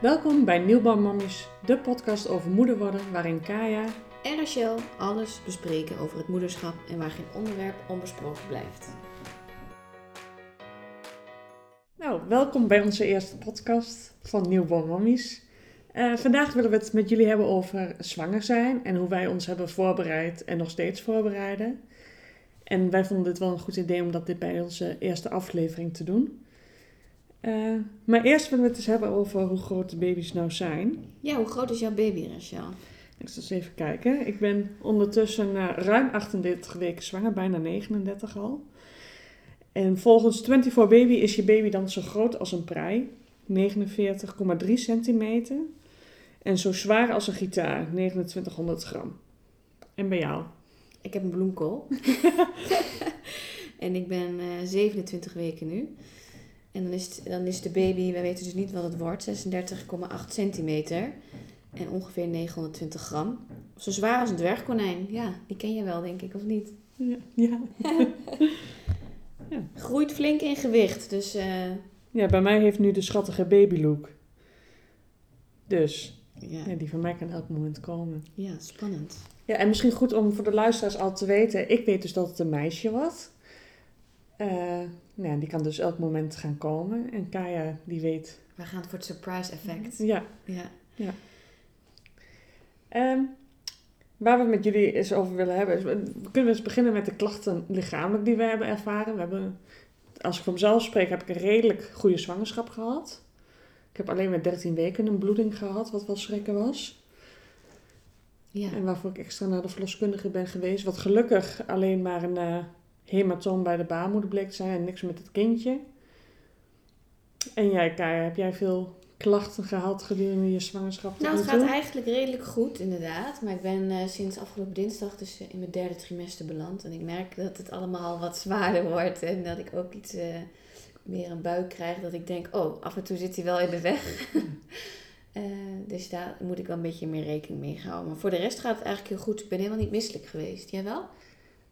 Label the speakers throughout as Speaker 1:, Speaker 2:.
Speaker 1: Welkom bij Nieuwbouwmammies, de podcast over moeder worden, waarin Kaya
Speaker 2: en Rachel alles bespreken over het moederschap en waar geen onderwerp onbesproken blijft.
Speaker 1: Nou, welkom bij onze eerste podcast van Nieuwbouwmammies. Uh, vandaag willen we het met jullie hebben over zwanger zijn en hoe wij ons hebben voorbereid en nog steeds voorbereiden. En wij vonden het wel een goed idee om dat dit bij onze eerste aflevering te doen. Uh, maar eerst willen we het eens hebben over hoe groot de baby's nou zijn.
Speaker 2: Ja, hoe groot is jouw baby, Rachel?
Speaker 1: Ik zal eens even kijken. Ik ben ondertussen uh, ruim 38 weken zwanger, bijna 39 al. En volgens 24 Baby is je baby dan zo groot als een prei, 49,3 centimeter. En zo zwaar als een gitaar, 2900 gram. En bij jou?
Speaker 2: Ik heb een bloemkool. en ik ben uh, 27 weken nu. En dan is, dan is de baby, we weten dus niet wat het wordt, 36,8 centimeter. En ongeveer 920 gram. Zo zwaar als een dwergkonijn. Ja, die ken je wel, denk ik, of niet?
Speaker 1: Ja. ja.
Speaker 2: ja. Groeit flink in gewicht, dus... Uh...
Speaker 1: Ja, bij mij heeft nu de schattige babylook. Dus, ja. ja. die van mij kan elk moment komen.
Speaker 2: Ja, spannend.
Speaker 1: Ja, en misschien goed om voor de luisteraars al te weten. Ik weet dus dat het een meisje was. Uh, nou, die kan dus elk moment gaan komen. En Kaya, die weet...
Speaker 2: We gaan voor het surprise effect.
Speaker 1: Ja. Ja. ja. Um, waar we met jullie eens over willen hebben... Is, we kunnen eens beginnen met de klachten lichamelijk die we hebben ervaren. We hebben, als ik van mezelf spreek, heb ik een redelijk goede zwangerschap gehad. Ik heb alleen met 13 weken een bloeding gehad, wat wel schrikken was. Ja. En waarvoor ik extra naar de verloskundige ben geweest. Wat gelukkig alleen maar een... Uh, hematoom bij de baarmoeder bleek te zijn en niks met het kindje. En jij, Kaya, heb jij veel klachten gehad gedurende je zwangerschap?
Speaker 2: Nou, het gaat eigenlijk redelijk goed, inderdaad. Maar ik ben uh, sinds afgelopen dinsdag dus in mijn derde trimester beland. En ik merk dat het allemaal wat zwaarder wordt. En dat ik ook iets uh, meer een buik krijg. Dat ik denk, oh, af en toe zit hij wel in de weg. dus daar moet ik wel een beetje meer rekening mee houden. Maar voor de rest gaat het eigenlijk heel goed. Ik ben helemaal niet misselijk geweest. Jij wel?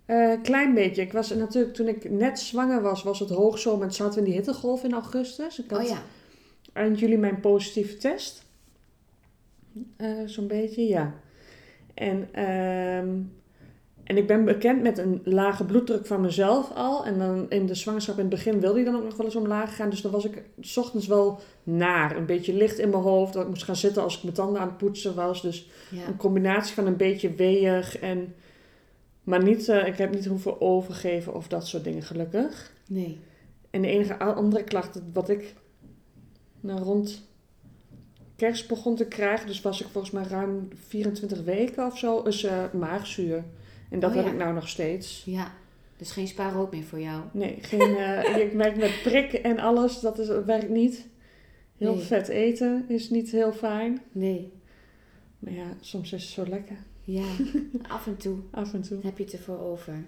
Speaker 1: Uh, klein beetje. Ik was natuurlijk, toen ik net zwanger was, was het hoogzomer en zaten we in die hittegolf in augustus. Ik had oh ja. eind juli mijn positieve test. Uh, Zo'n beetje, ja. En, uh, en ik ben bekend met een lage bloeddruk van mezelf al. En dan in de zwangerschap in het begin wilde hij dan ook nog wel eens omlaag gaan. Dus dan was ik s ochtends wel naar. Een beetje licht in mijn hoofd. Dat ik moest gaan zitten als ik mijn tanden aan het poetsen was. Dus een combinatie van een beetje weeig en maar niet, uh, ik heb niet hoeven overgeven of dat soort dingen, gelukkig.
Speaker 2: Nee.
Speaker 1: En de enige andere klacht wat ik nou, rond kerst begon te krijgen, dus was ik volgens mij ruim 24 weken of zo, is uh, maagzuur. En dat oh, heb ik nou nog steeds.
Speaker 2: Ja, dus geen spaarrood meer voor jou?
Speaker 1: Nee, geen, uh, ik merk met prikken en alles, dat, is, dat werkt niet. Heel vet eten is niet heel fijn.
Speaker 2: Nee.
Speaker 1: Maar ja, soms is het zo lekker.
Speaker 2: Ja, af en toe.
Speaker 1: af en toe.
Speaker 2: Heb je het ervoor over.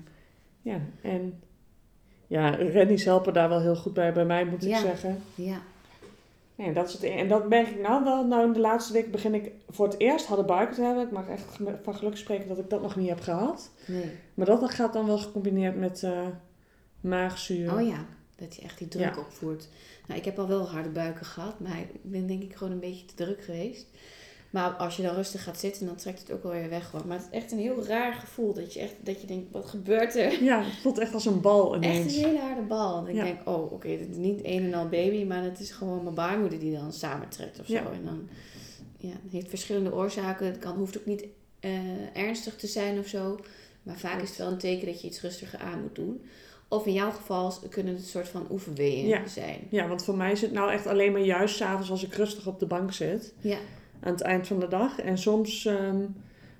Speaker 1: Ja, en ja, Rennies helpen daar wel heel goed bij, bij mij moet ik zeggen.
Speaker 2: Ja.
Speaker 1: Ja, dat is het, en dat merk ik nou wel. Nou, in de laatste week begin ik voor het eerst harde buiken te hebben. Ik mag echt van geluk spreken dat ik dat nog niet heb gehad.
Speaker 2: Nee.
Speaker 1: Maar dat gaat dan wel gecombineerd met uh, maagzuur.
Speaker 2: Oh ja, dat je echt die druk opvoert. Nou, ik heb al wel harde buiken gehad, maar ik ben denk ik gewoon een beetje te druk geweest. Maar als je dan rustig gaat zitten, dan trekt het ook wel weer weg hoor. Maar het is echt een heel raar gevoel. Dat je echt dat je denkt, wat gebeurt er?
Speaker 1: Ja, het voelt echt als een bal ineens.
Speaker 2: Echt een hele harde bal. En ik denk, oh oké, okay, het is niet een en al baby, maar het is gewoon mijn baarmoeder die dan samentrekt of zo. En dan ja, het heeft verschillende oorzaken. Het kan, hoeft ook niet uh, ernstig te zijn of zo. Maar vaak is het wel een teken dat je iets rustiger aan moet doen. Of in jouw geval kunnen het een soort van oefenweeën zijn.
Speaker 1: Ja, want voor mij is het nou echt alleen maar juist s'avonds als ik rustig op de bank zit.
Speaker 2: Ja
Speaker 1: aan het eind van de dag. En soms, um,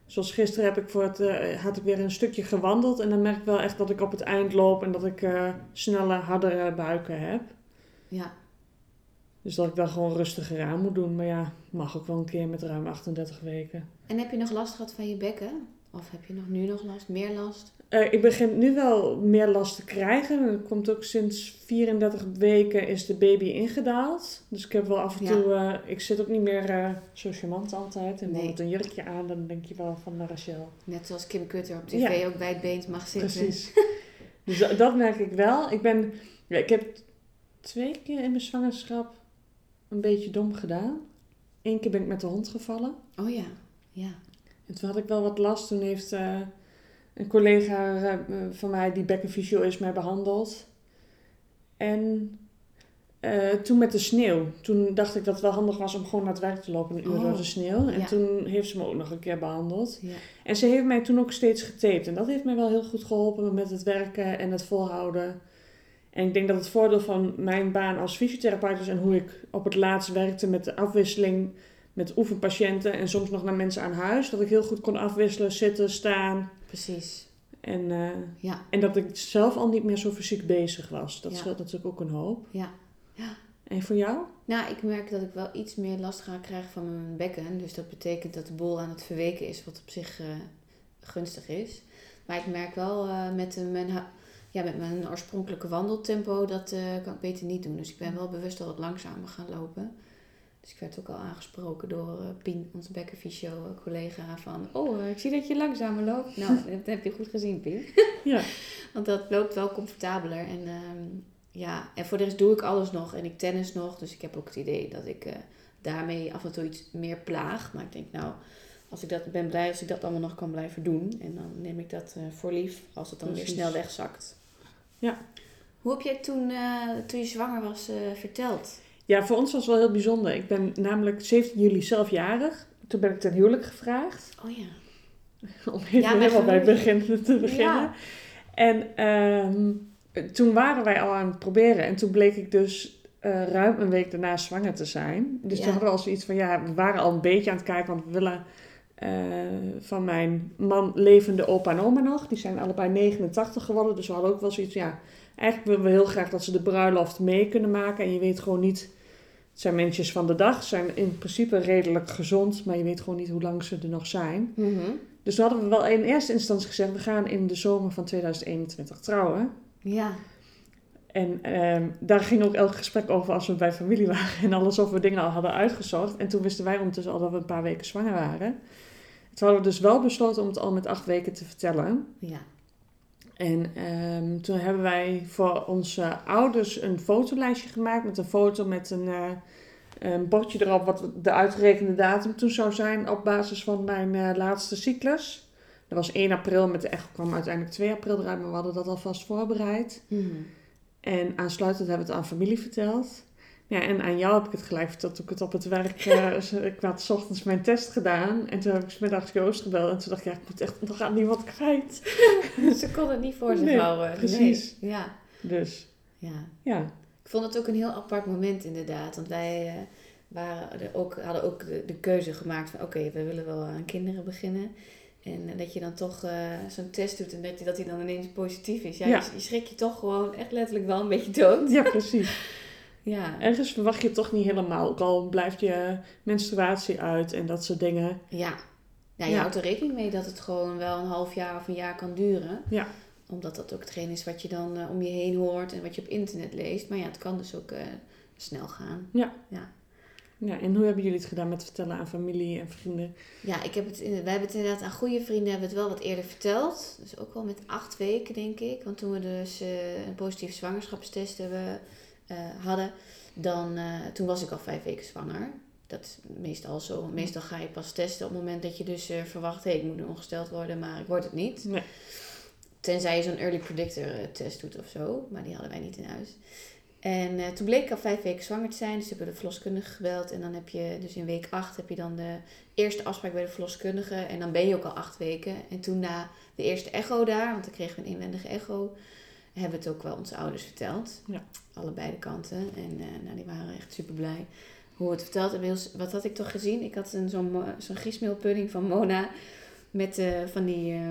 Speaker 1: zoals gisteren, heb ik voor het, uh, had ik weer een stukje gewandeld. En dan merk ik wel echt dat ik op het eind loop en dat ik uh, snelle, hardere buiken heb.
Speaker 2: Ja.
Speaker 1: Dus dat ik dan gewoon rustiger aan moet doen. Maar ja, mag ook wel een keer met ruim 38 weken.
Speaker 2: En heb je nog last gehad van je bekken? Of heb je nog nu nog last, meer last?
Speaker 1: Uh, ik begin nu wel meer last te krijgen. Dat komt ook sinds 34 weken is de baby ingedaald. Dus ik heb wel af en toe... Uh, ik zit ook niet meer uh, zo charmant altijd. En nee. een jurkje aan, dan denk je wel van Rachel.
Speaker 2: Net zoals Kim Kutter op tv ook bij het beent mag zitten.
Speaker 1: Precies. dus dat, dat, merk ik wel. Ik ben... Ja, ik heb twee keer in mijn zwangerschap een beetje dom gedaan. Eén keer ben ik met de hond gevallen.
Speaker 2: Oh ja, ja.
Speaker 1: En toen had ik wel wat last. Toen heeft uh, een collega uh, van mij die bekkenfysio is mij behandeld. En uh, toen met de sneeuw. Toen dacht ik dat het wel handig was om gewoon naar het werk te lopen een uur oh, door de sneeuw. En ja. toen heeft ze me ook nog een keer behandeld. Ja. En ze heeft mij toen ook steeds getaped. En dat heeft mij wel heel goed geholpen met het werken en het volhouden. En ik denk dat het voordeel van mijn baan als fysiotherapeut is en hoe ik op het laatst werkte met de afwisseling met oefenpatiënten en soms nog naar mensen aan huis. Dat ik heel goed kon afwisselen, zitten, staan.
Speaker 2: Precies.
Speaker 1: En, uh, ja. en dat ik zelf al niet meer zo fysiek bezig was. Dat ja. scheelt natuurlijk ook een hoop.
Speaker 2: Ja. ja.
Speaker 1: En voor jou?
Speaker 2: Nou, ik merk dat ik wel iets meer last ga krijgen van mijn bekken. Dus dat betekent dat de bol aan het verweken is, wat op zich uh, gunstig is. Maar ik merk wel uh, met mijn ja, met mijn oorspronkelijke wandeltempo, dat kan ik beter niet doen. Dus ik ben wel bewust al wat langzamer gaan lopen. Dus ik werd ook al aangesproken door uh, Pien, onze bekkenfysio-collega, van... Oh, ik zie dat je langzamer loopt. Nou, dat heb je goed gezien, Pien. Ja. Want dat loopt wel comfortabeler. En uh, ja, en voor de rest doe ik alles nog. En ik tennis nog. Dus ik heb ook het idee dat ik uh, daarmee af en toe iets meer plaag. Maar ik denk, nou, als ik dat ben blij als ik dat allemaal nog kan blijven doen. En dan neem ik dat voor lief als het dan weer snel wegzakt.
Speaker 1: Ja.
Speaker 2: Hoe heb je het toen, uh, toen je zwanger was verteld?
Speaker 1: Ja, voor ons was het wel heel bijzonder. Ik ben namelijk 17 juli zelf jarig. Toen ben ik ten huwelijk gevraagd.
Speaker 2: Oh ja.
Speaker 1: Om even helemaal bij het begin te beginnen. En um, toen waren wij al aan het proberen. En toen bleek ik dus uh, ruim een week daarna zwanger te zijn. Dus ja. toen hadden we al zoiets van... Ja, we waren al een beetje aan het kijken. Want we willen uh, van mijn man levende opa en oma nog. Die zijn allebei 89 geworden. Dus we hadden ook wel zoiets ja, eigenlijk willen we heel graag dat ze de bruiloft mee kunnen maken. En je weet gewoon niet, zijn mensjes van de dag. Zijn in principe redelijk gezond, maar je weet gewoon niet hoe lang ze er nog zijn.
Speaker 2: Mm
Speaker 1: Dus we hadden we wel in eerste instantie gezegd, we gaan in de zomer van 2021 trouwen.
Speaker 2: Ja.
Speaker 1: En uh, daar ging ook elk gesprek over als we bij familie waren en alles over dingen al hadden uitgezocht. En toen wisten wij ondertussen al dat we een paar weken zwanger waren. Toen hadden we dus wel besloten om het al met acht weken te vertellen.
Speaker 2: Ja.
Speaker 1: En um, toen hebben wij voor onze ouders een fotolijstje gemaakt met een foto met een, uh, een bordje erop wat de uitgerekende datum toen zou zijn op basis van mijn uh, laatste cyclus. Dat was 1 april, met de echo kwam uiteindelijk 2 april eruit, maar we hadden dat alvast voorbereid.
Speaker 2: Mm.
Speaker 1: En aansluitend hebben we het aan familie verteld. Ja, en aan jou heb ik het gelijk verteld toen ik het op het werk... Uh, ik had s ochtends mijn test gedaan. En toen heb ik smiddags Joost gebeld. En toen dacht ik, ja, ik moet echt... nog gaat niemand kwijt.
Speaker 2: Ze kon het niet voor zich nee, houden.
Speaker 1: Precies.
Speaker 2: Nee. Ja.
Speaker 1: Dus.
Speaker 2: Ja.
Speaker 1: ja.
Speaker 2: Ik vond het ook een heel apart moment inderdaad. Want wij uh, waren ook, hadden ook de, de, keuze gemaakt van... Oké, we willen wel aan kinderen beginnen. En dat je dan toch uh, zo'n test doet en dat, dat die dan ineens positief is. Ja, ja. Je, je schrik je toch gewoon echt letterlijk wel een beetje dood.
Speaker 1: Ja, precies.
Speaker 2: Ja.
Speaker 1: Ergens verwacht je het toch niet helemaal. Ook al blijft je menstruatie uit en dat soort dingen.
Speaker 2: Ja. Ja, je houdt er rekening mee dat het gewoon wel een half jaar of een jaar kan duren.
Speaker 1: Ja.
Speaker 2: Omdat dat ook hetgeen is wat je dan uh, om je heen hoort en wat je op internet leest. Maar ja, het kan dus ook uh, snel gaan.
Speaker 1: Ja.
Speaker 2: ja.
Speaker 1: Ja, en hoe hebben jullie het gedaan met vertellen aan familie en vrienden?
Speaker 2: Ja, ik heb het, wij hebben het inderdaad aan goede vrienden hebben het wel wat eerder verteld. Dus ook wel met acht weken, denk ik. Want toen we dus uh, een positieve zwangerschapstest hebben hadden, dan, uh, toen was ik al vijf weken zwanger. Dat is meestal zo. Meestal ga je pas testen op het moment dat je dus uh, verwacht, hé, hey, ik moet nu ongesteld worden, maar ik word het niet.
Speaker 1: Nee.
Speaker 2: Tenzij je zo'n early predictor test doet of zo, maar die hadden wij niet in huis. En uh, toen bleek ik al vijf weken zwanger te zijn, dus hebben we de verloskundige gebeld. En dan heb je, dus in week acht heb je dan de eerste afspraak bij de verloskundige. En dan ben je ook al acht weken. En toen na de eerste echo daar, want dan kregen we een inwendige echo, hebben het ook wel onze ouders verteld.
Speaker 1: Ja.
Speaker 2: Allebei de kanten. En uh, nou, die waren echt super blij hoe we het verteld hebben. Wat had ik toch gezien? Ik had zo'n zo'n griesmeelpudding van Mona met uh, van, die, uh,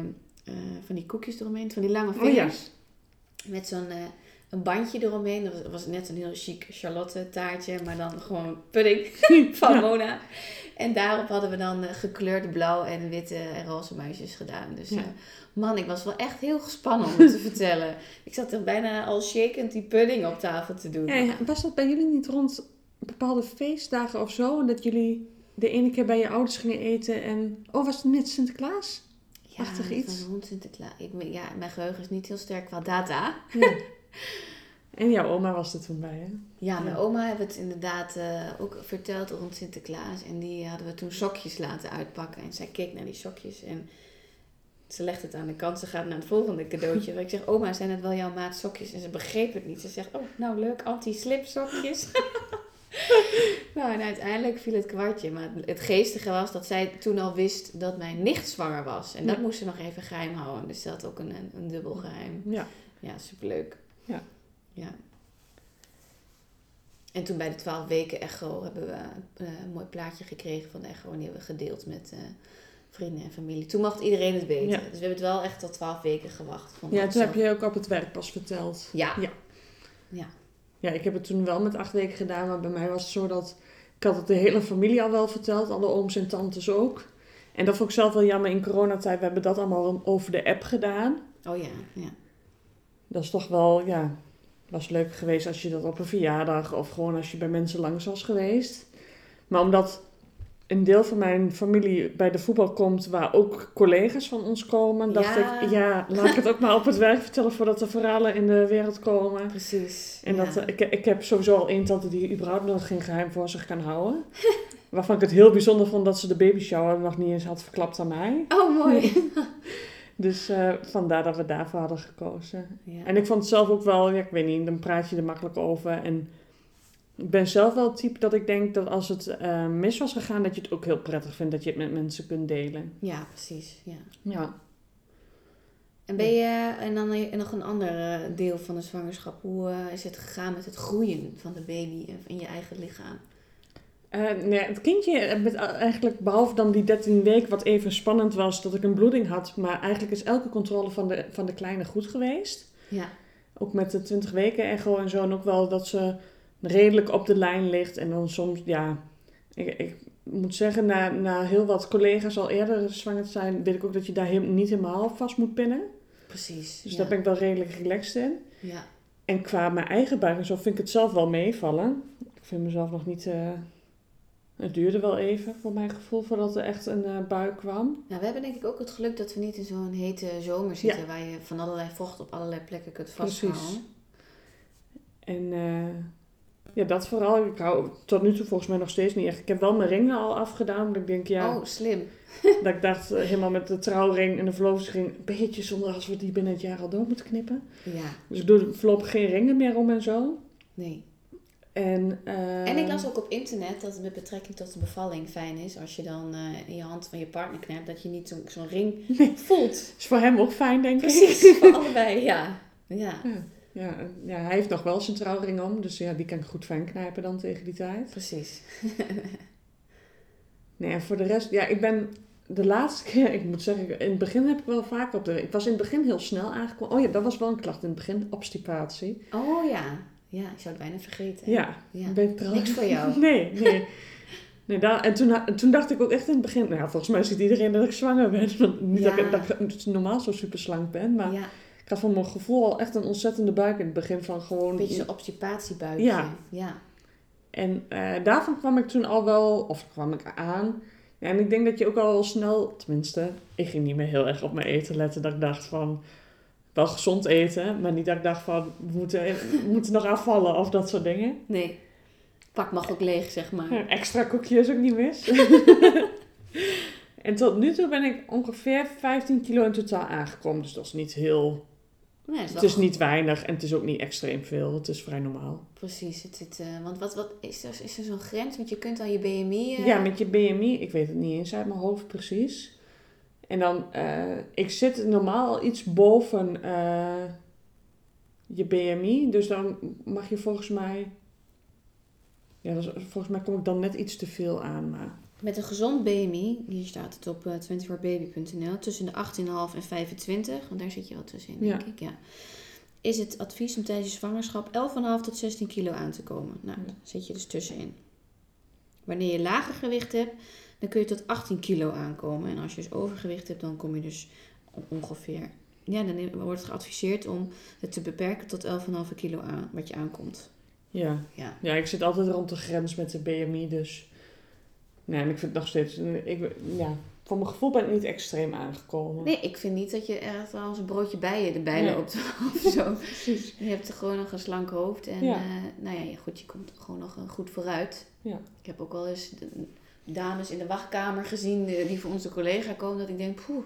Speaker 2: van die koekjes eromheen, van die lange vingers. Oh, ja. Met zo'n een bandje eromheen. Dat was, net een heel chic Charlotte taartje, maar dan gewoon pudding van. Mona. En daarop hadden we dan gekleurde blauw en witte en roze muisjes gedaan. Dus ja. Man, ik was wel echt heel gespannen om het te vertellen. Ik zat er bijna al shakend die pudding op tafel te doen.
Speaker 1: Ja, was dat bij jullie niet rond bepaalde feestdagen of zo? En dat jullie de ene keer bij je ouders gingen eten en... Oh, was het net Sinterklaas?
Speaker 2: Ja, Achtig iets? van rond Sinterklaas. Ik, ja, mijn geheugen is niet heel sterk qua data.
Speaker 1: Ja. En jouw oma was er toen bij, hè?
Speaker 2: Ja, mijn oma heeft het inderdaad uh, ook verteld rond Sinterklaas. En die hadden we toen sokjes laten uitpakken. En zij keek naar die sokjes en ze legt het aan de kant. Ze gaat naar het volgende cadeautje. ik zeg, oma, zijn het wel jouw maat sokjes? En ze begreep het niet. Ze zegt, oh, nou leuk, anti-slip sokjes. nou, en uiteindelijk viel het kwartje. Maar het geestige was dat zij toen al wist dat mijn nicht zwanger was. En dat moest ze nog even geheim houden. Dus dat ook een, een, dubbel geheim. Ja. Ja, superleuk. Ja. Ja. En toen bij de 12 weken echo hebben we eh, een mooi plaatje gekregen van de echo. En die hebben we gedeeld met uh, vrienden en familie. Toen mocht iedereen het weten. Dus we hebben het wel echt tot 12 weken gewacht.
Speaker 1: ja, toen heb je ook op het werk pas verteld.
Speaker 2: Ja. ja.
Speaker 1: Ja. Ja, ik heb het toen wel met acht weken gedaan. Maar bij mij was het zo dat... Ik had het de hele familie al wel verteld. Alle ooms en tantes ook. En dat vond ik zelf wel jammer in coronatijd. We hebben dat allemaal over de app gedaan.
Speaker 2: Oh ja, ja.
Speaker 1: Dat is toch wel, ja was leuk geweest als je dat op een verjaardag of gewoon als je bij mensen langs was geweest. Maar omdat een deel van mijn familie bij de voetbal komt, waar ook collega's van ons komen, dacht ik, ja, laat ik het ook maar op het werk vertellen voordat er verhalen in de wereld komen.
Speaker 2: Precies.
Speaker 1: En dat, ik, ik heb sowieso al één tante die überhaupt nog geen geheim voor zich kan houden. Waarvan ik het heel bijzonder vond dat ze de baby shower nog niet eens had verklapt aan mij.
Speaker 2: Oh, mooi.
Speaker 1: Dus uh, vandaar dat we daarvoor hadden gekozen. Ja. En ik vond het zelf ook wel, ja, ik weet niet, dan praat je er makkelijk over. En ik ben zelf wel het type dat ik denk dat als het uh, mis was gegaan, dat je het ook heel prettig vindt dat je het met mensen kunt delen.
Speaker 2: Ja, precies. Ja.
Speaker 1: ja.
Speaker 2: En ben je, en dan nog een ander eh, deel van de zwangerschap, hoe is het gegaan met het groeien van de baby in je eigen lichaam?
Speaker 1: Uh, nee, het kindje, met, eigenlijk behalve dan die 13 weken, wat even spannend was dat ik een bloeding had, maar eigenlijk is elke controle van de, van de kleine goed geweest.
Speaker 2: Ja.
Speaker 1: Ook met de 20 weken echo en zo, en ook wel dat ze redelijk op de lijn ligt. En dan soms, ja, ik, ik moet zeggen, na, na heel wat collega's al eerder zwanger zijn, weet ik ook dat je daar niet helemaal vast moet pinnen.
Speaker 2: Precies.
Speaker 1: Dus daar ben ik wel redelijk relaxed in.
Speaker 2: Ja.
Speaker 1: En qua mijn eigen buik en zo vind ik het zelf wel meevallen. Ik vind mezelf nog niet. Uh, het duurde wel even, voor mijn gevoel, voordat er echt een uh, bui kwam.
Speaker 2: Nou, we hebben denk ik ook het geluk dat we niet in zo'n hete zomer zitten... waar je van allerlei vocht op allerlei plekken kunt vasthouden. Precies.
Speaker 1: En uh, ja, dat vooral. Ik hou tot nu toe volgens mij nog steeds niet echt. Ik heb wel mijn ringen al afgedaan, omdat ik denk, ja...
Speaker 2: Oh, slim.
Speaker 1: dat ik dacht, uh, helemaal met de trouwring en de verlovingsring... een beetje zonder als we die binnen het jaar al door moeten knippen.
Speaker 2: Ja.
Speaker 1: Dus ik doe voorlopig geen ringen meer om en zo.
Speaker 2: Nee.
Speaker 1: En,
Speaker 2: en ik las ook op internet dat het met betrekking tot de bevalling fijn is als je dan uh, in je hand van je partner knipt, dat je niet zo'n ring voelt.
Speaker 1: Is voor hem ook fijn, denk ik.
Speaker 2: Precies, voor allebei, ja. Ja.
Speaker 1: ja. Ja, hij heeft nog wel zijn trouwring om, dus ja, die kan ik goed fijn knijpen dan tegen die tijd.
Speaker 2: Precies.
Speaker 1: nee, en voor de rest, ja, ik ben de laatste keer, ik moet zeggen, in het begin heb ik wel vaak op de. Ik was in het begin heel snel aangekomen. Oh ja, dat was wel een klacht in het begin, obstipatie.
Speaker 2: Oh ja. Ja, ik zou het bijna vergeten.
Speaker 1: Ja,
Speaker 2: ja.
Speaker 1: Ben
Speaker 2: Niks voor jou.
Speaker 1: nee, nee. nee daar, en toen, toen dacht ik ook echt in het begin... Nou, volgens mij ziet iedereen dat ik zwanger ben. Want niet dat, ik, dat ik normaal zo super slank ben, maar...
Speaker 2: Ja.
Speaker 1: Ik had van mijn gevoel al echt een ontzettende buik in het begin van gewoon... Een
Speaker 2: beetje zo'n obstipatiebuikje.
Speaker 1: Ja.
Speaker 2: ja.
Speaker 1: En uh, daarvan kwam ik toen al wel... Of kwam ik aan... Ja, en ik denk dat je ook al snel... Tenminste, ik ging niet meer heel erg op mijn eten letten. Dat ik dacht van wel gezond eten, maar niet dat ik dacht van, we moeten, we moeten nog afvallen of dat soort dingen.
Speaker 2: Nee. Pak mag ook leeg, zeg maar.
Speaker 1: extra koekjes ook niet mis. en tot nu toe ben ik ongeveer 15 kilo in totaal aangekomen. Dus dat is niet heel...
Speaker 2: Nee, het is,
Speaker 1: het is niet weinig en het is ook niet extreem veel. Het is vrij normaal.
Speaker 2: Precies. Het uh, want wat, wat is er, is er zo'n grens? Want je kunt al je BMI... Uh...
Speaker 1: Ja, met je BMI. Ik weet het niet eens uit mijn hoofd precies. En dan, uh, ik zit normaal iets boven uh, je BMI. Dus dan mag je volgens mij. Ja, volgens mij kom ik dan net iets te veel aan. Maar...
Speaker 2: Met een gezond BMI, hier staat het op uh, eh, 24baby.nl, tussen de 18,5 en 25, want daar zit je wel tussenin, denk ik. Ja. Is het advies om tijdens je zwangerschap 11,5 tot 16 kilo aan te komen? Nou, daar zit je dus tussenin. Wanneer je lager gewicht hebt, dan kun je tot 18 kilo aankomen. En als je dus overgewicht hebt, dan kom je dus ongeveer. Ja, dan wordt het geadviseerd om het te beperken tot 11,5 kilo aan, wat je aankomt.
Speaker 1: Ja.
Speaker 2: ja.
Speaker 1: Ja, ik zit altijd rond de grens met de BMI, dus. Nee, en ik vind het nog steeds. Ik, ja, voor mijn gevoel ben ik niet extreem aangekomen.
Speaker 2: Nee, ik vind niet dat je echt als een broodje bijen erbij nee. loopt of zo. Precies. Je hebt gewoon nog een slank hoofd. En ja. Uh, nou ja, goed, je komt gewoon nog goed vooruit. Ja. Ik heb ook wel eens dames in de wachtkamer gezien die voor onze collega komen. Dat ik denk, poeh,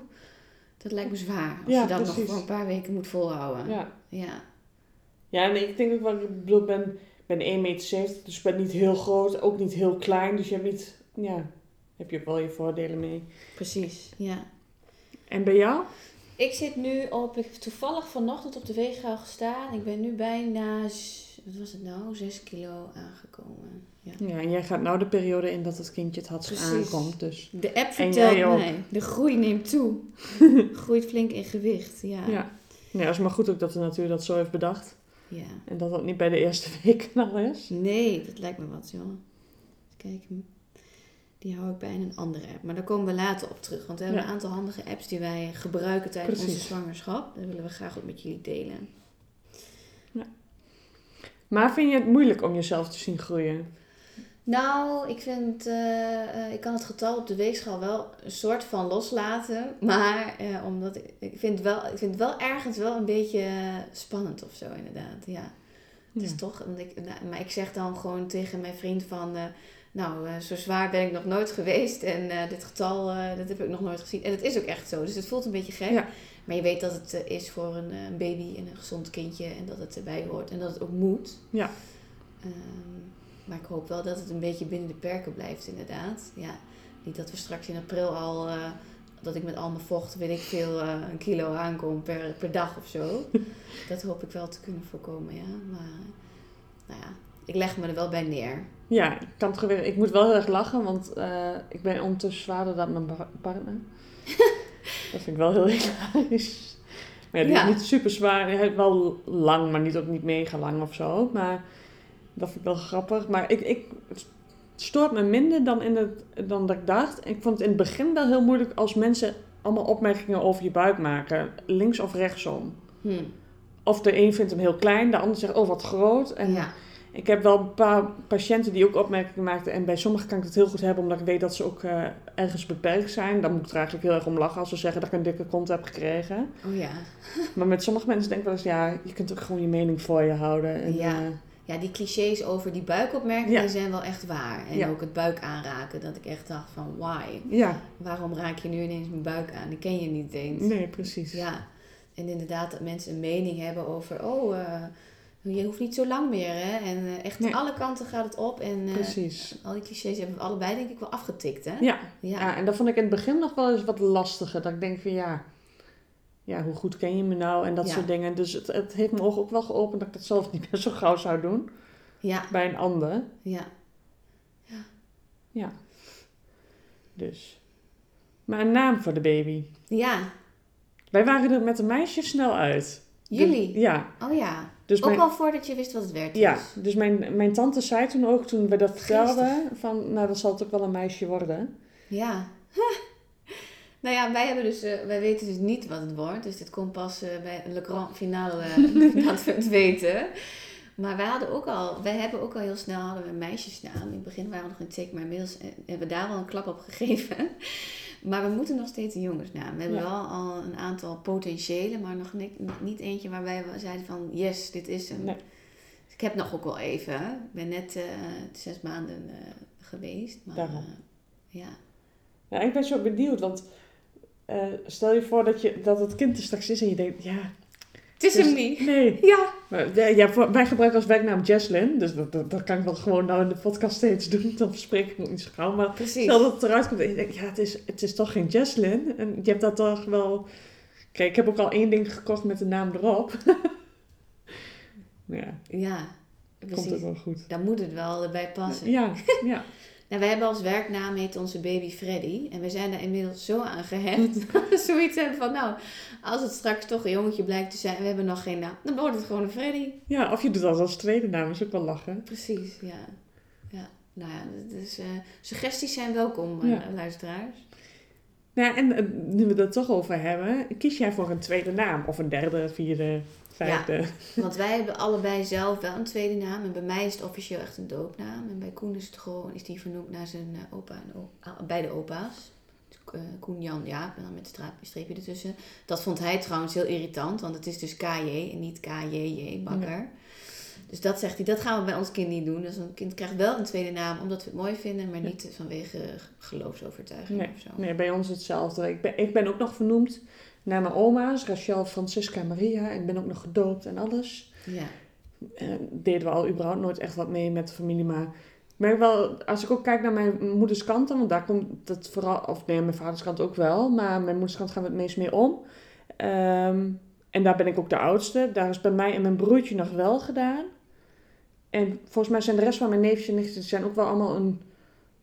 Speaker 2: dat lijkt me zwaar. Als je dat nog voor een paar weken moet volhouden.
Speaker 1: Ja.
Speaker 2: Ja,
Speaker 1: ja en ik denk ook wel, ik bedoel, ben, ben 1,70 meter, dus ik ben niet heel groot, ook niet heel klein. Dus je hebt niet, ja, heb je ook wel je voordelen mee.
Speaker 2: Precies, ja.
Speaker 1: En bij jou?
Speaker 2: Ik zit nu op, ik heb toevallig vanochtend op de weegschaal gestaan. Ik ben nu bijna, wat was het nou, 6 kilo aangekomen. Ja.
Speaker 1: ja, en jij gaat nou de periode in dat het kindje het had aankomt. Dus.
Speaker 2: De app vertelt mij, de groei neemt toe. Groeit flink in gewicht, ja.
Speaker 1: Ja, ja is maar goed ook dat de natuur dat zo heeft bedacht. Ja. En dat dat niet bij de eerste week al is.
Speaker 2: Nee, dat lijkt me wat, joh. Kijk, die hou ik bij een andere app. Maar daar komen we later op terug. Want we hebben een aantal handige apps die wij gebruiken tijdens onze zwangerschap. Dat willen we graag ook met jullie delen.
Speaker 1: Ja. Maar vind je het moeilijk om jezelf te zien groeien?
Speaker 2: Nou, ik vind, uh, ik kan het getal op de weegschaal wel een soort van loslaten. Maar uh, omdat ik, ik, vind wel, ik vind het wel ergens wel een beetje spannend of zo, inderdaad. Ja. Het is toch, ik, nou, maar ik zeg dan gewoon tegen mijn vriend van, nou, zo zwaar ben ik nog nooit geweest. En dit getal, dat heb ik nog nooit gezien. En het is ook echt zo, dus het voelt een beetje gek. Maar je weet dat het is voor een, een, baby en een gezond kindje en dat het erbij hoort en dat het ook moet.
Speaker 1: Ja.
Speaker 2: Um, maar ik hoop wel dat het een beetje binnen de perken blijft, inderdaad. Ja, niet dat we straks in april al, uh, dat ik met al mijn vocht, weet ik veel, uh, een kilo aankom per, per dag of zo. dat hoop ik wel te kunnen voorkomen, ja. Maar, nou ja, ik leg me er wel bij neer.
Speaker 1: Ja, ik, kan het ik moet wel heel erg lachen, want uh, ik ben ondertussen zwaarder dan mijn partner. Dat vind ik wel heel hilarisch. Maar ja, die ja. is niet super zwaar. Hij heeft wel lang, maar niet ook niet mega lang of zo. Maar dat vind ik wel grappig. Maar ik, ik, het stoort me minder dan, in het, dan dat ik dacht. Ik vond het in het begin wel heel moeilijk als mensen allemaal opmerkingen over je buik maken. Links of rechtsom. Hmm. Of de een vindt hem heel klein, de ander zegt, oh wat groot. En ja. Ik heb wel een paar patiënten die ook opmerkingen maakten. En bij sommigen kan ik het heel goed hebben, omdat ik weet dat ze ook uh, ergens beperkt zijn. Dan moet ik er eigenlijk heel erg om lachen als ze zeggen dat ik een dikke kont heb gekregen.
Speaker 2: Oh ja.
Speaker 1: maar met sommige mensen denk ik wel eens, ja, je kunt ook gewoon je mening voor je houden. En,
Speaker 2: ja. Uh, ja, die clichés over die buikopmerkingen zijn wel echt waar. En ook het buik aanraken, dat ik echt dacht van why?
Speaker 1: Ja.
Speaker 2: Waarom raak je nu ineens mijn buik aan? Die ken je niet eens.
Speaker 1: Nee, precies.
Speaker 2: Ja. En inderdaad dat mensen een mening hebben over, oh, uh, je hoeft niet zo lang meer, hè? En uh, echt nee. alle kanten gaat het op. En uh,
Speaker 1: Precies.
Speaker 2: al die clichés hebben we allebei denk ik wel afgetikt, hè?
Speaker 1: Ja. ja. ja. en dat vond ik in het begin nog wel eens wat lastiger. Dat ik denk van ja ja, hoe goed ken je me nou en dat soort dingen. Dus het, het heeft me ook wel geopend dat ik dat zelf niet meer zo gauw zou doen.
Speaker 2: Ja.
Speaker 1: Bij een ander.
Speaker 2: Ja. Ja.
Speaker 1: Ja. Dus. Maar een naam voor de baby.
Speaker 2: Ja.
Speaker 1: Wij waren er met een meisje snel uit.
Speaker 2: Jullie?
Speaker 1: Ja.
Speaker 2: Oh ja. Dus ook al voordat je wist wat het werd.
Speaker 1: Ja, dus mijn, mijn tante zei toen ook, toen we dat vertelden, van nou, dat zal toch wel een meisje worden.
Speaker 2: Ja. Nou ja, wij, hebben dus, uh, wij weten dus niet wat het wordt. Dus dit komt pas uh, bij Le Grand Finale uh, dat we het weten. Maar wij hadden ook al, wij hebben ook al heel snel hadden we een meisjesnaam. In het begin waren we nog in het maar inmiddels hebben we daar wel een klap op gegeven. Maar we moeten nog steeds een jongensnaam. We hebben wel al een aantal potentiële, maar nog niet, niet eentje waarbij we zeiden van yes, dit is hem. Nee. Dus ik heb nog ook wel even. Ik ben net zes maanden geweest. Maar, ja.
Speaker 1: ja. Ik ben zo benieuwd, want stel je voor dat, je, dat het kind er straks is en je denkt, ja...
Speaker 2: Het is dus, hem niet.
Speaker 1: Nee.
Speaker 2: Ja.
Speaker 1: Maar, ja, wij gebruiken als werknaam Jesslyn. Dus dat, dat, dat, kan ik wel gewoon nou in de podcast steeds doen. Dan spreek ik nog niet zo gauw. Maar Precies. stel dat het eruit komt je denkt, ja, het is, het is toch geen Jesslyn. En je hebt dat toch wel... Kijk, ik heb ook al één ding gekocht met de naam erop. ja.
Speaker 2: Ja.
Speaker 1: Precies. Komt het wel goed.
Speaker 2: Dan moet het wel erbij passen.
Speaker 1: Ja, ja.
Speaker 2: Nou, wij hebben als werknaam heet onze baby Freddy. En we zijn daar inmiddels zo aan gehecht. dat we zoiets hebben van, nou, als het straks toch een jongetje blijkt te zijn... we hebben nog geen naam, dan wordt het gewoon een Freddy.
Speaker 1: Ja, of je doet dat als tweede naam, is ook wel lachen.
Speaker 2: Precies, ja. ja. Nou ja, dus uh, suggesties zijn welkom, uh, luisteraars.
Speaker 1: Nou, en uh, nu we het toch over hebben, kies jij voor een tweede naam? Of een derde, vierde, vijfde? Ja,
Speaker 2: want wij hebben allebei zelf wel een tweede naam. En bij mij is het officieel echt een doopnaam. En bij Koen is het gewoon, is die vernoemd naar zijn opa en opa, beide opa's. uh, Koen Jan Jaap, en dan met een streepje ertussen. Dat vond hij trouwens heel irritant, want het is dus KJ en niet KJJ Bakker. Dus dat zegt hij, dat gaan we bij ons kind niet doen. Dus een kind krijgt wel een tweede naam omdat we het mooi vinden, maar niet vanwege geloofsovertuiging
Speaker 1: nee.
Speaker 2: of zo.
Speaker 1: Nee, bij ons hetzelfde. Ik ben, ik ben ook nog vernoemd naar mijn oma's, Rachel, Francisca Maria. Ik ben ook nog gedoopt en alles.
Speaker 2: Ja.
Speaker 1: En deden we al überhaupt nooit echt wat mee met de familie, maar merk wel, als ik ook kijk naar mijn moeders kant, want daar komt het vooral, of nee, mijn vaders kant ook wel, maar mijn moeders kant gaan we het meest mee om. Ehm, en daar ben ik ook de oudste. Daar is bij mij en mijn broertje nog wel gedaan. En volgens mij zijn de rest van mijn neefjes en nichtjes zijn ook wel allemaal een,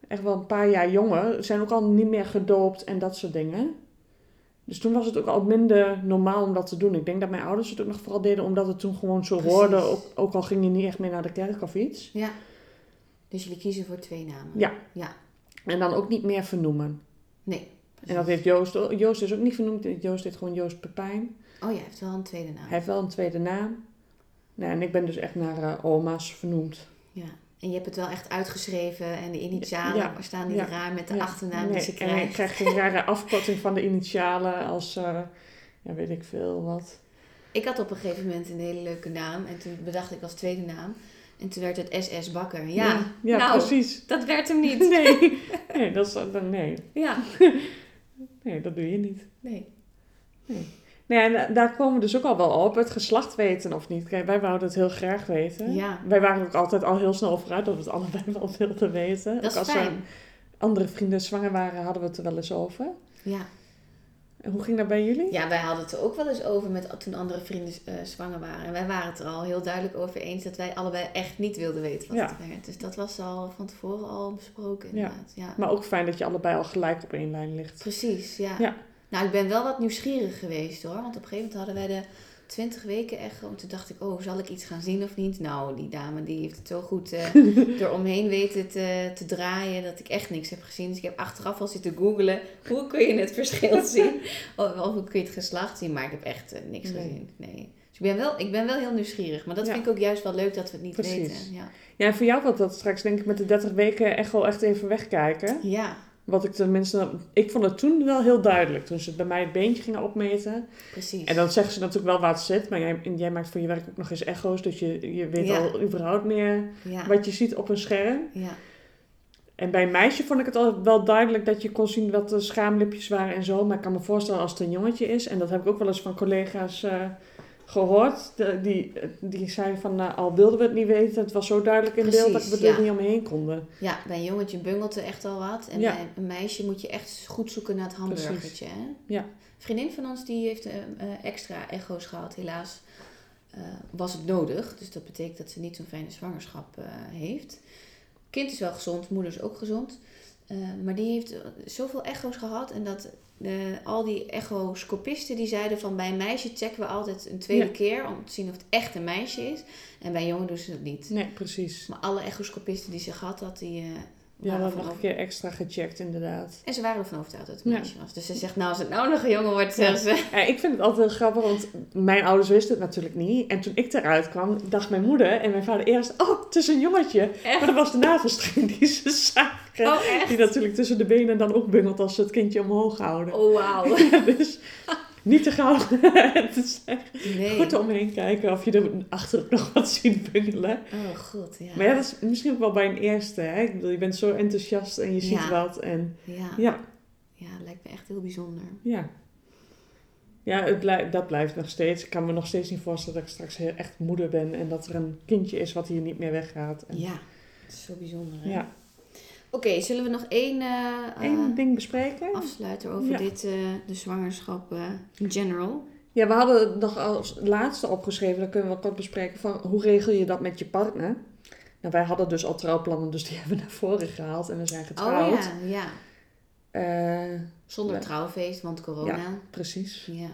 Speaker 1: echt wel een paar jaar jonger. Zijn ook al niet meer gedoopt en dat soort dingen. Dus toen was het ook al minder normaal om dat te doen. Ik denk dat mijn ouders het ook nog vooral deden omdat het toen gewoon zo hoorde. Ook, ook al ging je niet echt meer naar de kerk of iets.
Speaker 2: Ja. Dus jullie kiezen voor twee namen?
Speaker 1: Ja.
Speaker 2: ja.
Speaker 1: En dan ook niet meer vernoemen.
Speaker 2: Nee.
Speaker 1: En dat heeft Joost... Joost is ook niet vernoemd. Joost heet gewoon Joost Pepijn.
Speaker 2: Oh ja, hij heeft wel een tweede naam.
Speaker 1: Hij heeft wel een tweede naam. Nou, en ik ben dus echt naar uh, oma's vernoemd.
Speaker 2: Ja. En je hebt het wel echt uitgeschreven en de initialen ja, staan niet raar met de achternaam die ze krijgt.
Speaker 1: En ik krijg geen rare afkorting van de initialen als, uh, ja, weet ik veel wat.
Speaker 2: Ik had op een gegeven moment een hele leuke naam en toen bedacht ik als tweede naam. En toen werd het SS Bakker. Ja,
Speaker 1: ja,
Speaker 2: nou,
Speaker 1: precies.
Speaker 2: Dat werd hem niet.
Speaker 1: Nee, nee, dat is, nee.
Speaker 2: Ja.
Speaker 1: Nee, dat doe je niet.
Speaker 2: Nee.
Speaker 1: Nee. Nee, en daar komen we dus ook al wel op. Het geslacht weten of niet. Kijk, wij wouden het heel graag weten.
Speaker 2: Ja.
Speaker 1: Wij waren ook altijd al heel snel vooruit dat we het allebei wel wilden weten.
Speaker 2: Dat is
Speaker 1: ook als
Speaker 2: fijn.
Speaker 1: er andere vrienden zwanger waren, hadden we het er wel eens over.
Speaker 2: Ja.
Speaker 1: En hoe ging dat bij jullie?
Speaker 2: Ja, wij hadden het er ook wel eens over met toen andere vrienden uh, zwanger waren. En wij waren het er al heel duidelijk over eens dat wij allebei echt niet wilden weten wat
Speaker 1: Ja.
Speaker 2: het werd. Dus dat was al van tevoren al besproken inderdaad. Ja.
Speaker 1: Maar ook fijn dat je allebei al gelijk op één lijn ligt.
Speaker 2: Precies, ja.
Speaker 1: Ja.
Speaker 2: Nou, ik ben wel wat nieuwsgierig geweest hoor. Want op een gegeven moment hadden wij de 20 weken echo. En toen dacht ik, oh, zal ik iets gaan zien of niet? Nou, die dame die heeft het zo goed eh eromheen weten te, te draaien dat ik echt niks heb gezien. Dus ik heb achteraf al zitten googlen. Hoe kun je het verschil zien? Of, of hoe kun je het geslacht zien? Maar ik heb echt eh, niks
Speaker 1: Nee.
Speaker 2: gezien. Nee. Dus ik ben, wel, ik ben wel heel nieuwsgierig. Maar dat
Speaker 1: Ja.
Speaker 2: vind ik ook juist wel leuk dat we het niet
Speaker 1: Precies.
Speaker 2: weten. Ja.
Speaker 1: Ja, en voor jou wordt dat straks denk ik met de 30 weken echt wel echt even wegkijken.
Speaker 2: ja,
Speaker 1: Wat ik tenminste... Ik vond het toen wel heel duidelijk. Toen ze bij mij het beentje gingen opmeten.
Speaker 2: precies.
Speaker 1: En dan zeggen ze natuurlijk wel waar het zit. Maar jij, jij maakt voor je werk ook nog eens echo's. Dus je, je weet
Speaker 2: Ja.
Speaker 1: al überhaupt meer
Speaker 2: ja.
Speaker 1: wat je ziet op een scherm.
Speaker 2: ja.
Speaker 1: En bij een meisje vond ik het al wel duidelijk dat je kon zien wat de schaamlipjes waren en zo. Maar ik kan me voorstellen als het een jongetje is. En dat heb ik ook wel eens van collega's eh, gehoord. De- die, die zeiden van, nou, al wilden we het niet weten, het was zo duidelijk in beeld dat
Speaker 2: Precies,
Speaker 1: we er niet omheen konden.
Speaker 2: Ja, bij een jongetje bungelt er echt al wat. En
Speaker 1: Ja.
Speaker 2: bij een meisje moet je echt goed zoeken naar het hamburgertje. Hè?
Speaker 1: Ja.
Speaker 2: Een vriendin van ons die heeft eh, eh, extra echo's gehad. Helaas eh, was het nodig. Dus dat betekent dat ze niet zo'n fijne zwangerschap heeft. Kind is wel gezond, moeder is ook gezond. Maar die heeft zoveel echo's gehad. En dat al die echoscopisten die zeiden van bij een meisje checken we altijd een tweede
Speaker 1: Ja.
Speaker 2: keer. Om te zien of het echt een meisje is. En bij jongen doen ze dat niet.
Speaker 1: Nee, precies.
Speaker 2: Maar alle echoscopisten die ze gehad had, die eh,
Speaker 1: Ja, dat
Speaker 2: ervan
Speaker 1: nog een keer extra gecheckt inderdaad.
Speaker 2: En ze waren ervan overtuigd dat het een
Speaker 1: Ja.
Speaker 2: meisje was. Dus ze zegt, nou als het nou nog een jongen wordt,
Speaker 1: Ja.
Speaker 2: ze.
Speaker 1: Ja, ik vind het altijd heel grappig, want mijn ouders wisten het natuurlijk niet. En toen ik eruit kwam, dacht mijn moeder en mijn vader eerst, oh, het is een jongetje.
Speaker 2: Echt?
Speaker 1: Maar dat was de navelstreng die ze zagen.
Speaker 2: Oh?
Speaker 1: Die natuurlijk tussen de benen dan ook bungelt als ze het kindje omhoog houden.
Speaker 2: Oh, wauw.
Speaker 1: dus niet te gauw. is echt
Speaker 2: Nee.
Speaker 1: goed omheen kijken of je er achter nog wat ziet bungelen.
Speaker 2: Oh, god, ja.
Speaker 1: Maar ja, dat is misschien ook wel bij een eerste. Hè? Ik bedoel, je bent zo enthousiast en je ziet
Speaker 2: Ja.
Speaker 1: wat. En
Speaker 2: Ja.
Speaker 1: ja,
Speaker 2: ja, lijkt me echt heel bijzonder.
Speaker 1: ja. Ja, het dat blijft nog steeds. Ik kan me nog steeds niet voorstellen dat ik straks heel echt moeder ben en dat er een kindje is wat hier niet meer weggaat. En,
Speaker 2: Ja, het is zo bijzonder. Hè?
Speaker 1: ja.
Speaker 2: Oké, zullen we nog één eh,
Speaker 1: Eén
Speaker 2: eh,
Speaker 1: ding bespreken.
Speaker 2: afsluiten over
Speaker 1: Ja.
Speaker 2: dit, eh, de zwangerschap in general?
Speaker 1: Ja, we hadden het nog als laatste opgeschreven, dat kunnen we kort bespreken, van hoe regel je dat met je partner? Nou, wij hadden dus al trouwplannen, dus die hebben we naar voren gehaald en we zijn getrouwd.
Speaker 2: Oh ja, ja. Zonder
Speaker 1: Ja.
Speaker 2: trouwfeest, want corona.
Speaker 1: precies.
Speaker 2: Ja.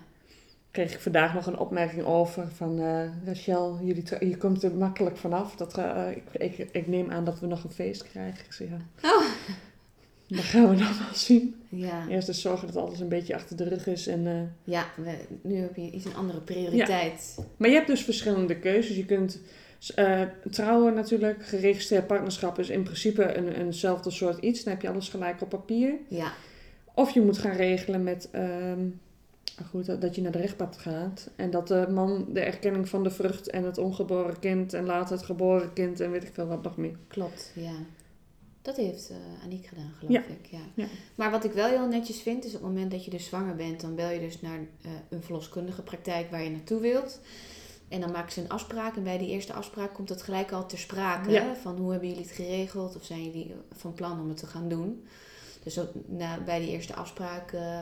Speaker 1: Kreeg ik vandaag nog een opmerking over van eh Rachel, jullie je komt er makkelijk vanaf. Dat, eh, ik, ik, ik neem aan dat we nog een feest krijgen. Ik zeg, ja.
Speaker 2: Oh.
Speaker 1: Dat gaan we dan wel zien.
Speaker 2: Ja,
Speaker 1: Eerst dus zorgen dat alles een beetje achter de rug is. En, eh,
Speaker 2: ja we, nu heb je iets een andere prioriteit.
Speaker 1: Maar je hebt dus verschillende keuzes. Je kunt trouwen natuurlijk. Geregistreerd partnerschap is in principe een, eenzelfde soort iets. Dan heb je alles gelijk op papier.
Speaker 2: Ja,
Speaker 1: Of je moet gaan regelen met ehm, goed, dat je naar de rechtbank gaat. En dat de man de erkenning van de vrucht en het ongeboren kind en later het geboren kind en weet ik veel wat nog meer.
Speaker 2: Klopt, ja. Dat heeft uh, Aniek gedaan, geloof ik. Ja. ja. Maar wat ik wel heel netjes vind, is op het moment dat je dus zwanger bent, dan bel je dus naar uh, een verloskundige praktijk waar je naartoe wilt. En dan maken ze een afspraak. En bij die eerste afspraak komt het gelijk al ter sprake. Van hoe hebben jullie het geregeld? Of zijn jullie van plan om het te gaan doen? Dus na, bij die eerste afspraak, uh,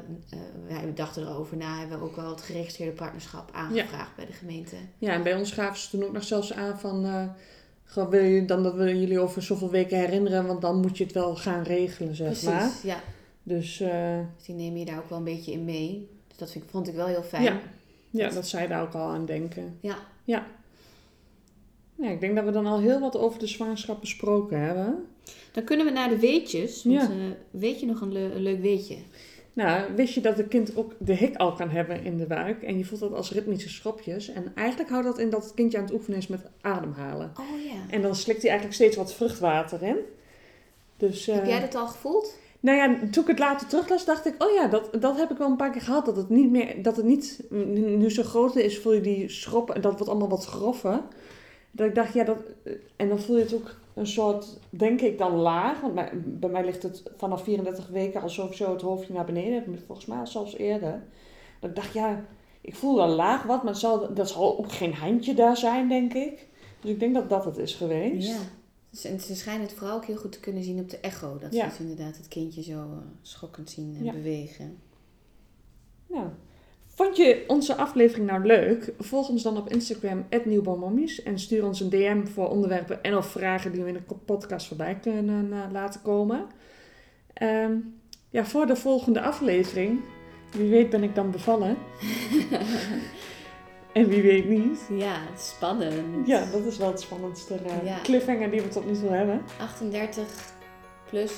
Speaker 2: wij dachten erover na, hebben we ook wel het geregistreerde partnerschap aangevraagd bij de gemeente.
Speaker 1: Ja, en bij ons gaven ze toen ook nog zelfs aan van, uh, wil je dan dat we jullie over zoveel weken herinneren, want dan moet je het wel gaan regelen, zeg
Speaker 2: Precies,
Speaker 1: maar.
Speaker 2: ja.
Speaker 1: Dus,
Speaker 2: dus die nemen je daar ook wel een beetje in mee. Dus dat vind, vond ik wel heel fijn.
Speaker 1: Ja. Ja, dat zij daar ook al aan denken.
Speaker 2: Ja.
Speaker 1: Ja. Ja, ik denk dat we dan al heel wat over de zwangerschap besproken hebben.
Speaker 2: Dan kunnen we naar de weetjes. Want, ja. Uh, weet je nog een, leuk weetje?
Speaker 1: Nou, wist je dat het kind ook de hik al kan hebben in de buik? En je voelt dat als ritmische schropjes. En eigenlijk houdt dat in dat het kindje aan het oefenen is met ademhalen.
Speaker 2: Oh ja.
Speaker 1: En dan slikt hij eigenlijk steeds wat vruchtwater in. Dus,
Speaker 2: uh, Heb jij dat al gevoeld?
Speaker 1: Nou ja, toen ik het later teruglas, dacht ik, oh ja, dat, dat heb ik wel een paar keer gehad. Dat het niet meer, dat het niet nu zo groot is, voel je die schrop en dat wordt allemaal wat groffer. Dat ik dacht, ja, dat, en dan voel je het ook een soort, denk ik dan laag. Want bij, bij mij ligt het vanaf 34 weken al sowieso het hoofdje naar beneden. Volgens mij zelfs eerder. Dat ik dacht, ja, ik voel dan laag wat, maar zal, dat zal ook geen handje daar zijn, denk ik. Dus ik denk dat dat het is geweest.
Speaker 2: Ja. En ze schijnen het vooral ook heel goed te kunnen zien op de echo. Dat ze dus inderdaad het kindje zo uh, schokkend zien en bewegen.
Speaker 1: Nou, vond je onze aflevering nou leuk? Volg ons dan op Instagram, nieuwbouwmommies. En stuur ons een DM voor onderwerpen en of vragen die we in de podcast voorbij kunnen uh, laten komen. Um, ja, voor de volgende aflevering, wie weet ben ik dan bevallen. En wie weet niet.
Speaker 2: Ja, spannend.
Speaker 1: Ja, dat is wel het spannendste uh, cliffhanger die we tot nu toe hebben.
Speaker 2: 38 plus?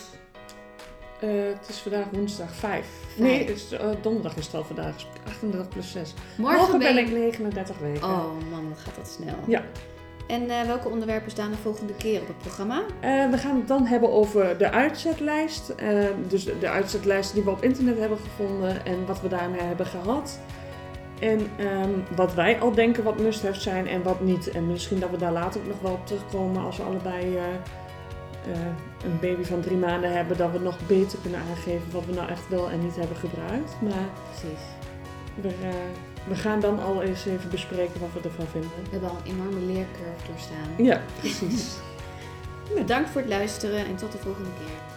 Speaker 1: Uh, het is vandaag woensdag 5. Nee, het is, uh, donderdag is het al vandaag. 38 plus 6. Morgen, ben, ik 39 weken.
Speaker 2: Oh man, wat gaat dat snel.
Speaker 1: Ja.
Speaker 2: En welke onderwerpen staan de volgende keer op het programma?
Speaker 1: we gaan het dan hebben over de uitzetlijst. dus de, de uitzetlijsten die we op internet hebben gevonden en wat we daarmee hebben gehad. En um, wat wij al denken wat must-have zijn en wat niet. En misschien dat we daar later ook nog wel op terugkomen als we allebei uh, een baby van drie maanden hebben. Dat we nog beter kunnen aangeven wat we nou echt wel en niet hebben gebruikt. Maar
Speaker 2: Precies.
Speaker 1: We, uh, we gaan dan al eens even bespreken wat we ervan vinden.
Speaker 2: We hebben al een enorme leercurve doorstaan.
Speaker 1: Ja, precies.
Speaker 2: Bedankt voor het luisteren en tot de volgende keer.